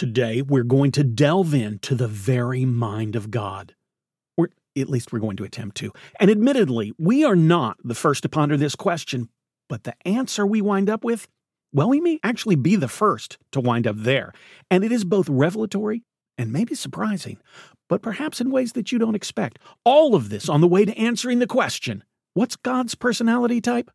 Today, we're going to delve into the very mind of God. Or at least we're going to attempt to. And admittedly, we are not the first to ponder this question, but the answer we wind up with, well, we may actually be the first to wind up there. And it is both revelatory and maybe surprising, but perhaps in ways that you don't expect. All of this on the way to answering the question what's God's personality type?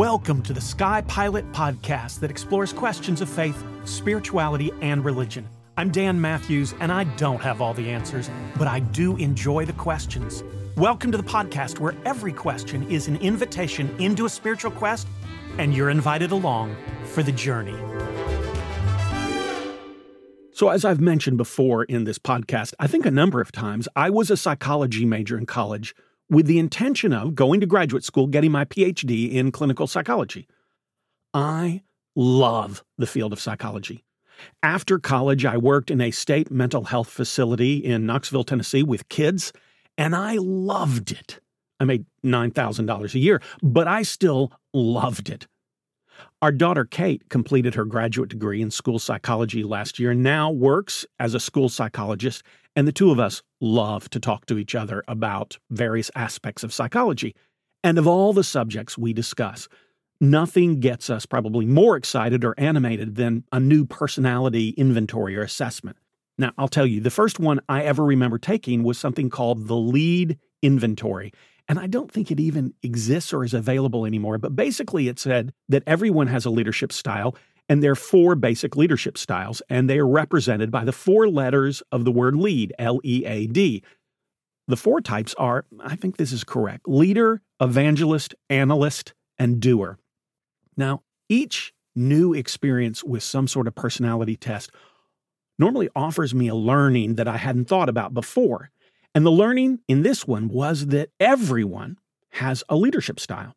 Welcome to the Sky Pilot podcast that explores questions of faith, spirituality, and religion. I'm Dan Matthews, and I don't have all the answers, but I do enjoy the questions. Welcome to the podcast where every question is an invitation into a spiritual quest, and you're invited along for the journey. So, as I've mentioned before in this podcast, I think a number of times, I was a psychology major in college with the intention of going to graduate school, getting my PhD in clinical psychology. I love the field of psychology. After college, I worked in a state mental health facility in Knoxville, Tennessee with kids, and I loved it. I made $9,000 a year, but I still loved it. Our daughter Kate completed her graduate degree in school psychology last year and now works as a school psychologist and the two of us love to talk to each other about various aspects of psychology. And of all the subjects we discuss, nothing gets us probably more excited or animated than a new personality inventory or assessment. Now, I'll tell you, the first one I ever remember taking was something called the Lead Inventory. And I don't think it even exists or is available anymore. But basically, it said that everyone has a leadership style and there are four basic leadership styles, and they are represented by the four letters of the word lead, L E A D. The four types are, I think this is correct leader, evangelist, analyst, and doer. Now, each new experience with some sort of personality test normally offers me a learning that I hadn't thought about before. And the learning in this one was that everyone has a leadership style.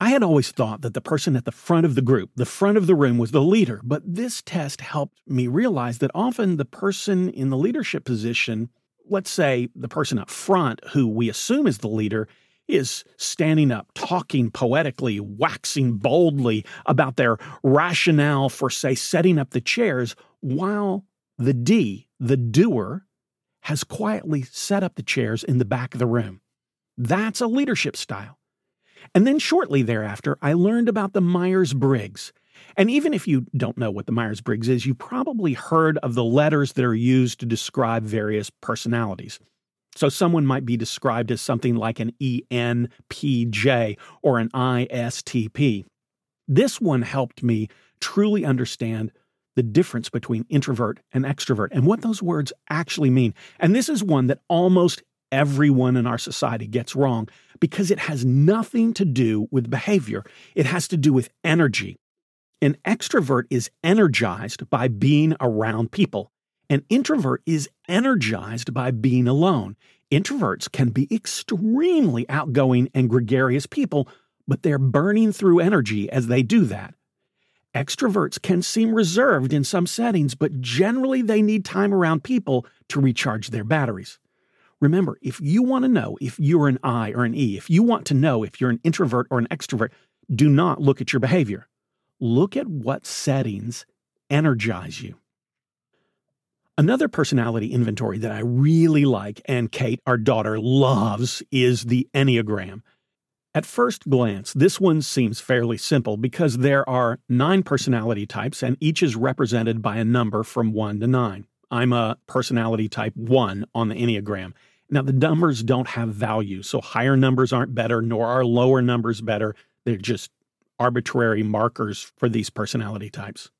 I had always thought that the person at the front of the group, the front of the room, was the leader, but this test helped me realize that often the person in the leadership position, let's say the person up front who we assume is the leader, is standing up, talking poetically, waxing boldly about their rationale for, say, setting up the chairs, while the D, the doer, has quietly set up the chairs in the back of the room. That's a leadership style. And then shortly thereafter, I learned about the Myers Briggs. And even if you don't know what the Myers Briggs is, you probably heard of the letters that are used to describe various personalities. So someone might be described as something like an ENPJ or an ISTP. This one helped me truly understand the difference between introvert and extrovert and what those words actually mean. And this is one that almost everyone in our society gets wrong because it has nothing to do with behavior. It has to do with energy. An extrovert is energized by being around people. An introvert is energized by being alone. Introverts can be extremely outgoing and gregarious people, but they're burning through energy as they do that. Extroverts can seem reserved in some settings, but generally they need time around people to recharge their batteries. Remember, if you want to know if you're an I or an E, if you want to know if you're an introvert or an extrovert, do not look at your behavior. Look at what settings energize you. Another personality inventory that I really like, and Kate, our daughter, loves, is the Enneagram. At first glance, this one seems fairly simple because there are nine personality types and each is represented by a number from one to nine. I'm a personality type one on the Enneagram. Now, the numbers don't have value, so higher numbers aren't better, nor are lower numbers better. They're just arbitrary markers for these personality types.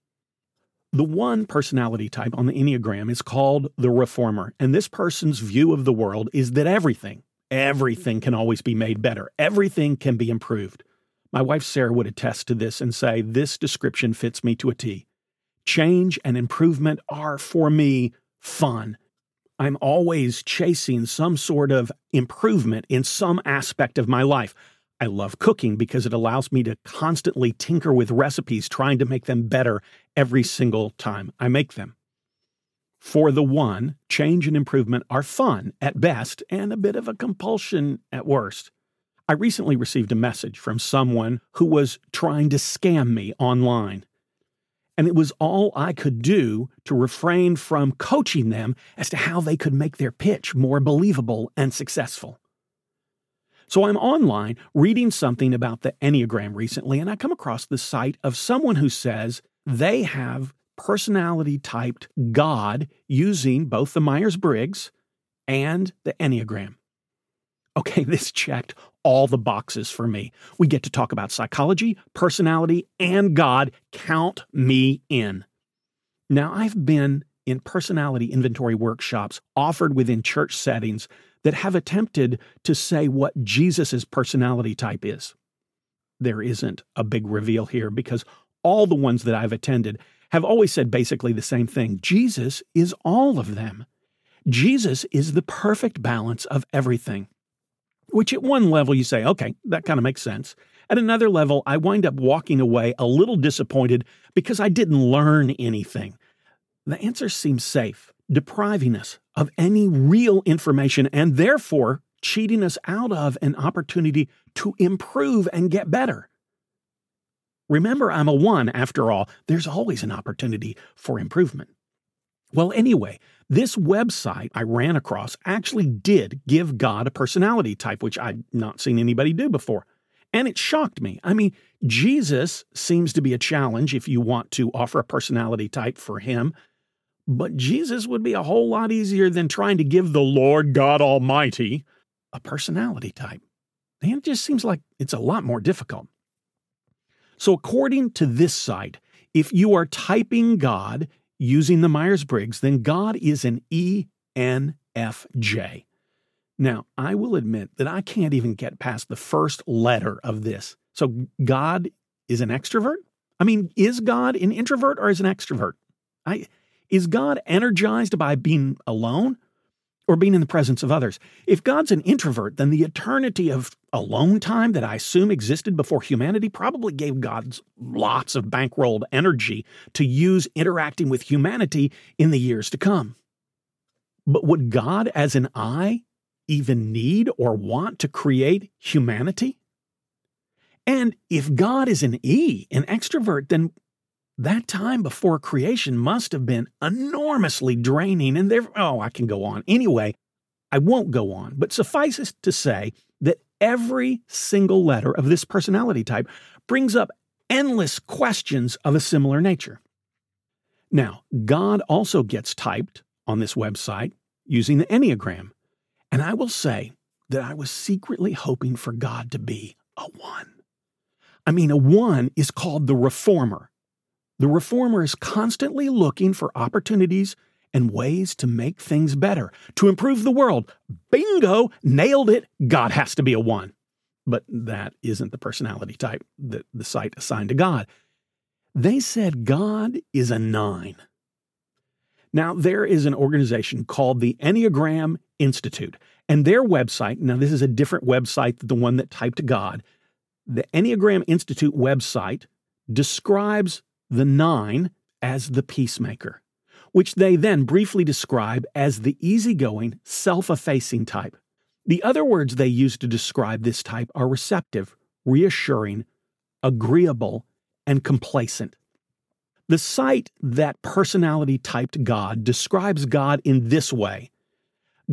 The one personality type on the Enneagram is called the reformer, and this person's view of the world is that everything, everything can always be made better, everything can be improved. My wife Sarah would attest to this and say, This description fits me to a T. Change and improvement are, for me, fun. I'm always chasing some sort of improvement in some aspect of my life. I love cooking because it allows me to constantly tinker with recipes, trying to make them better every single time I make them. For the one, change and improvement are fun at best and a bit of a compulsion at worst. I recently received a message from someone who was trying to scam me online. And it was all I could do to refrain from coaching them as to how they could make their pitch more believable and successful. So I'm online reading something about the Enneagram recently, and I come across the site of someone who says they have personality typed God using both the Myers Briggs and the Enneagram. Okay, this checked all the boxes for me. We get to talk about psychology, personality, and God. Count me in. Now, I've been in personality inventory workshops offered within church settings that have attempted to say what Jesus' personality type is. There isn't a big reveal here because all the ones that I've attended have always said basically the same thing Jesus is all of them. Jesus is the perfect balance of everything. Which at one level you say, okay, that kind of makes sense. At another level, I wind up walking away a little disappointed because I didn't learn anything. The answer seems safe, depriving us of any real information and therefore cheating us out of an opportunity to improve and get better. Remember, I'm a one after all. There's always an opportunity for improvement. Well, anyway, this website I ran across actually did give God a personality type, which I'd not seen anybody do before. And it shocked me. I mean, Jesus seems to be a challenge if you want to offer a personality type for him. But Jesus would be a whole lot easier than trying to give the Lord God Almighty a personality type. And it just seems like it's a lot more difficult. So, according to this site, if you are typing God using the Myers Briggs, then God is an ENFJ. Now, I will admit that I can't even get past the first letter of this. So, God is an extrovert? I mean, is God an introvert or is an extrovert? I is God energized by being alone or being in the presence of others? If God's an introvert, then the eternity of alone time that I assume existed before humanity probably gave God lots of bankrolled energy to use interacting with humanity in the years to come. But would God as an I even need or want to create humanity? And if God is an E, an extrovert, then that time before creation must have been enormously draining, and there, oh, I can go on. Anyway, I won't go on, but suffices to say that every single letter of this personality type brings up endless questions of a similar nature. Now, God also gets typed on this website using the Enneagram, and I will say that I was secretly hoping for God to be a one. I mean, a one is called the reformer the reformer is constantly looking for opportunities and ways to make things better, to improve the world. Bingo! Nailed it! God has to be a one. But that isn't the personality type that the site assigned to God. They said God is a nine. Now, there is an organization called the Enneagram Institute, and their website, now, this is a different website than the one that typed God. The Enneagram Institute website describes the nine as the peacemaker, which they then briefly describe as the easygoing, self effacing type. The other words they use to describe this type are receptive, reassuring, agreeable, and complacent. The site that personality typed God describes God in this way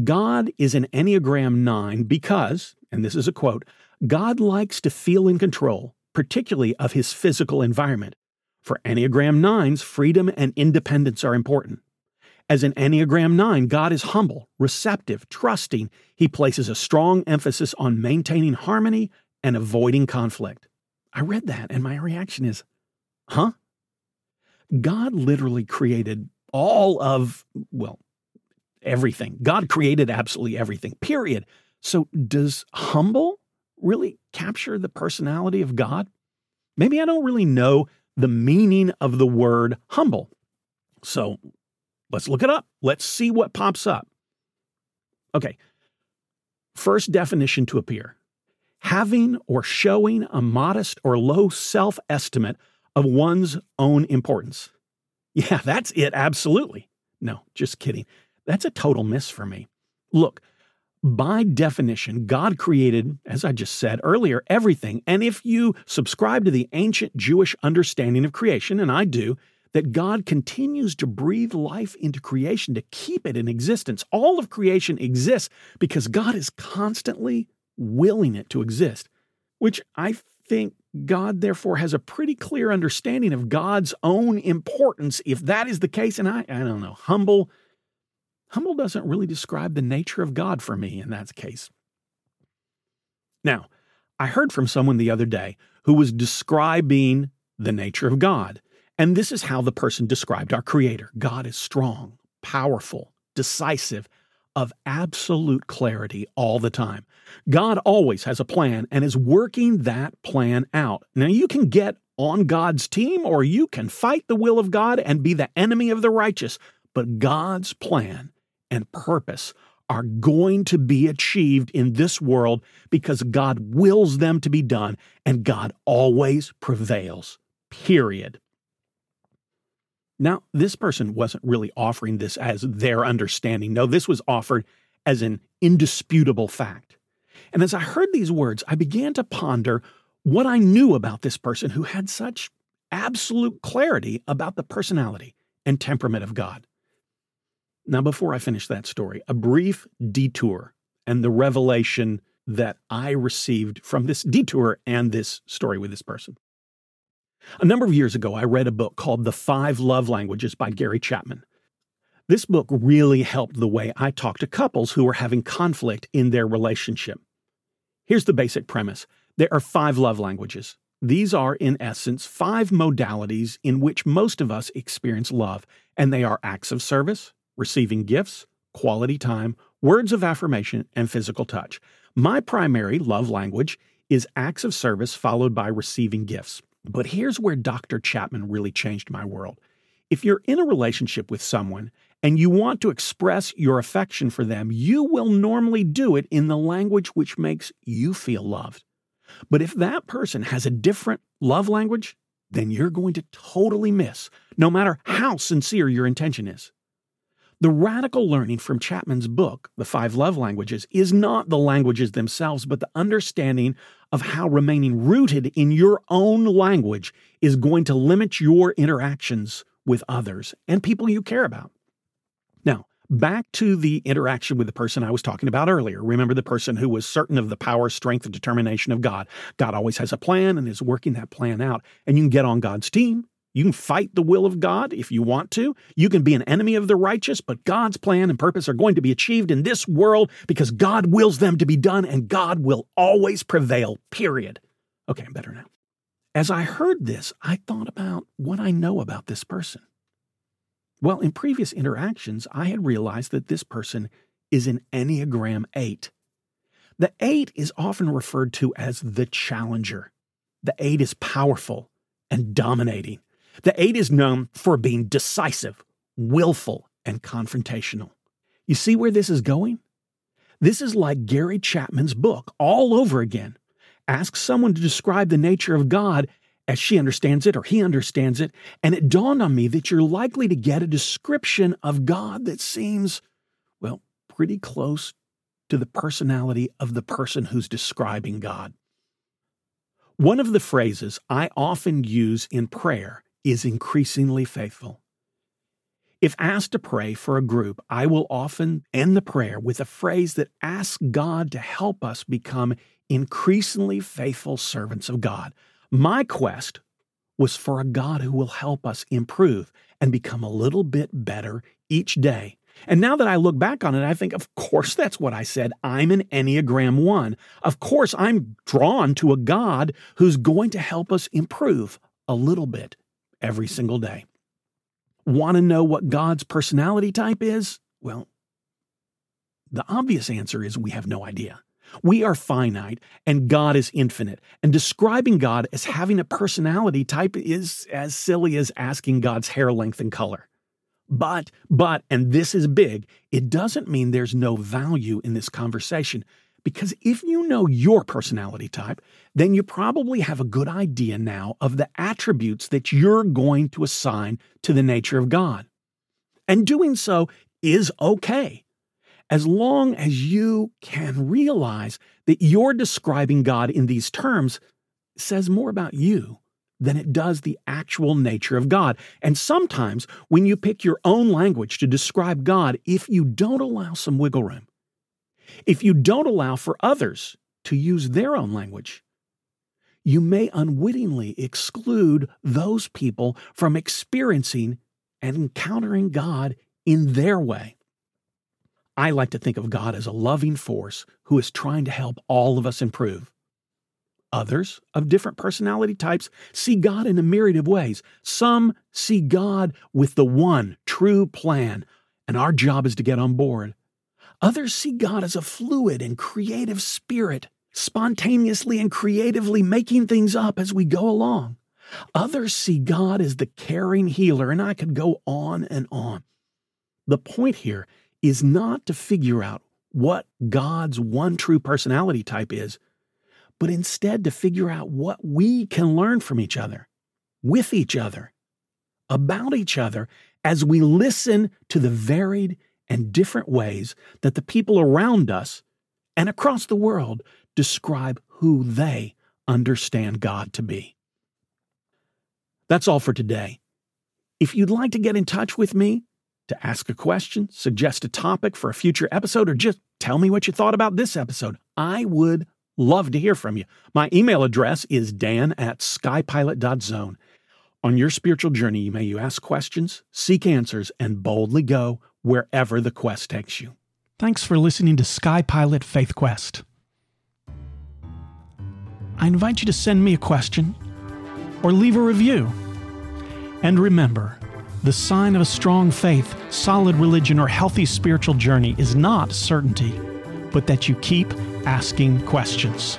God is an Enneagram 9 because, and this is a quote, God likes to feel in control, particularly of his physical environment. For Enneagram 9s, freedom and independence are important. As an Enneagram 9, God is humble, receptive, trusting. He places a strong emphasis on maintaining harmony and avoiding conflict. I read that and my reaction is, huh? God literally created all of, well, everything. God created absolutely everything, period. So does humble really capture the personality of God? Maybe I don't really know the meaning of the word humble. So let's look it up. Let's see what pops up. Okay. First definition to appear having or showing a modest or low self estimate of one's own importance. Yeah, that's it, absolutely. No, just kidding. That's a total miss for me. Look, by definition, God created, as I just said earlier, everything. And if you subscribe to the ancient Jewish understanding of creation, and I do, that God continues to breathe life into creation to keep it in existence. All of creation exists because God is constantly willing it to exist, which I think God therefore has a pretty clear understanding of God's own importance if that is the case. And I, I don't know, humble. Humble doesn't really describe the nature of God for me in that case. Now, I heard from someone the other day who was describing the nature of God. And this is how the person described our Creator God is strong, powerful, decisive, of absolute clarity all the time. God always has a plan and is working that plan out. Now, you can get on God's team or you can fight the will of God and be the enemy of the righteous, but God's plan and purpose are going to be achieved in this world because God wills them to be done and God always prevails. Period. Now, this person wasn't really offering this as their understanding. No, this was offered as an indisputable fact. And as I heard these words, I began to ponder what I knew about this person who had such absolute clarity about the personality and temperament of God. Now, before I finish that story, a brief detour and the revelation that I received from this detour and this story with this person. A number of years ago, I read a book called The Five Love Languages by Gary Chapman. This book really helped the way I talk to couples who are having conflict in their relationship. Here's the basic premise there are five love languages. These are, in essence, five modalities in which most of us experience love, and they are acts of service, receiving gifts, quality time, words of affirmation, and physical touch. My primary love language is acts of service followed by receiving gifts. But here's where Dr. Chapman really changed my world. If you're in a relationship with someone and you want to express your affection for them, you will normally do it in the language which makes you feel loved. But if that person has a different love language, then you're going to totally miss, no matter how sincere your intention is. The radical learning from Chapman's book, The Five Love Languages, is not the languages themselves, but the understanding of how remaining rooted in your own language is going to limit your interactions with others and people you care about. Now, back to the interaction with the person I was talking about earlier. Remember the person who was certain of the power, strength, and determination of God. God always has a plan and is working that plan out, and you can get on God's team you can fight the will of God if you want to. You can be an enemy of the righteous, but God's plan and purpose are going to be achieved in this world because God wills them to be done and God will always prevail, period. Okay, I'm better now. As I heard this, I thought about what I know about this person. Well, in previous interactions, I had realized that this person is an Enneagram 8. The 8 is often referred to as the challenger. The 8 is powerful and dominating. The eight is known for being decisive, willful, and confrontational. You see where this is going? This is like Gary Chapman's book all over again. Ask someone to describe the nature of God as she understands it or he understands it, and it dawned on me that you're likely to get a description of God that seems, well, pretty close to the personality of the person who's describing God. One of the phrases I often use in prayer is increasingly faithful. If asked to pray for a group, I will often end the prayer with a phrase that asks God to help us become increasingly faithful servants of God. My quest was for a God who will help us improve and become a little bit better each day. And now that I look back on it, I think, of course, that's what I said. I'm an Enneagram 1. Of course, I'm drawn to a God who's going to help us improve a little bit every single day. Want to know what God's personality type is? Well, the obvious answer is we have no idea. We are finite and God is infinite. And describing God as having a personality type is as silly as asking God's hair length and color. But, but, and this is big, it doesn't mean there's no value in this conversation because if you know your personality type, then you probably have a good idea now of the attributes that you're going to assign to the nature of God. And doing so is okay, as long as you can realize that you're describing God in these terms says more about you than it does the actual nature of God. And sometimes when you pick your own language to describe God, if you don't allow some wiggle room, if you don't allow for others to use their own language, you may unwittingly exclude those people from experiencing and encountering God in their way. I like to think of God as a loving force who is trying to help all of us improve. Others, of different personality types, see God in a myriad of ways. Some see God with the one true plan, and our job is to get on board. Others see God as a fluid and creative spirit, spontaneously and creatively making things up as we go along. Others see God as the caring healer, and I could go on and on. The point here is not to figure out what God's one true personality type is but instead to figure out what we can learn from each other, with each other, about each other, as we listen to the varied and different ways that the people around us and across the world describe who they understand God to be. That's all for today. If you'd like to get in touch with me, to ask a question, suggest a topic for a future episode, or just tell me what you thought about this episode, I would Love to hear from you. My email address is dan at skypilot.zone. On your spiritual journey, may you ask questions, seek answers, and boldly go wherever the quest takes you. Thanks for listening to Sky Pilot Faith Quest. I invite you to send me a question or leave a review. And remember, the sign of a strong faith, solid religion, or healthy spiritual journey is not certainty, but that you keep asking questions.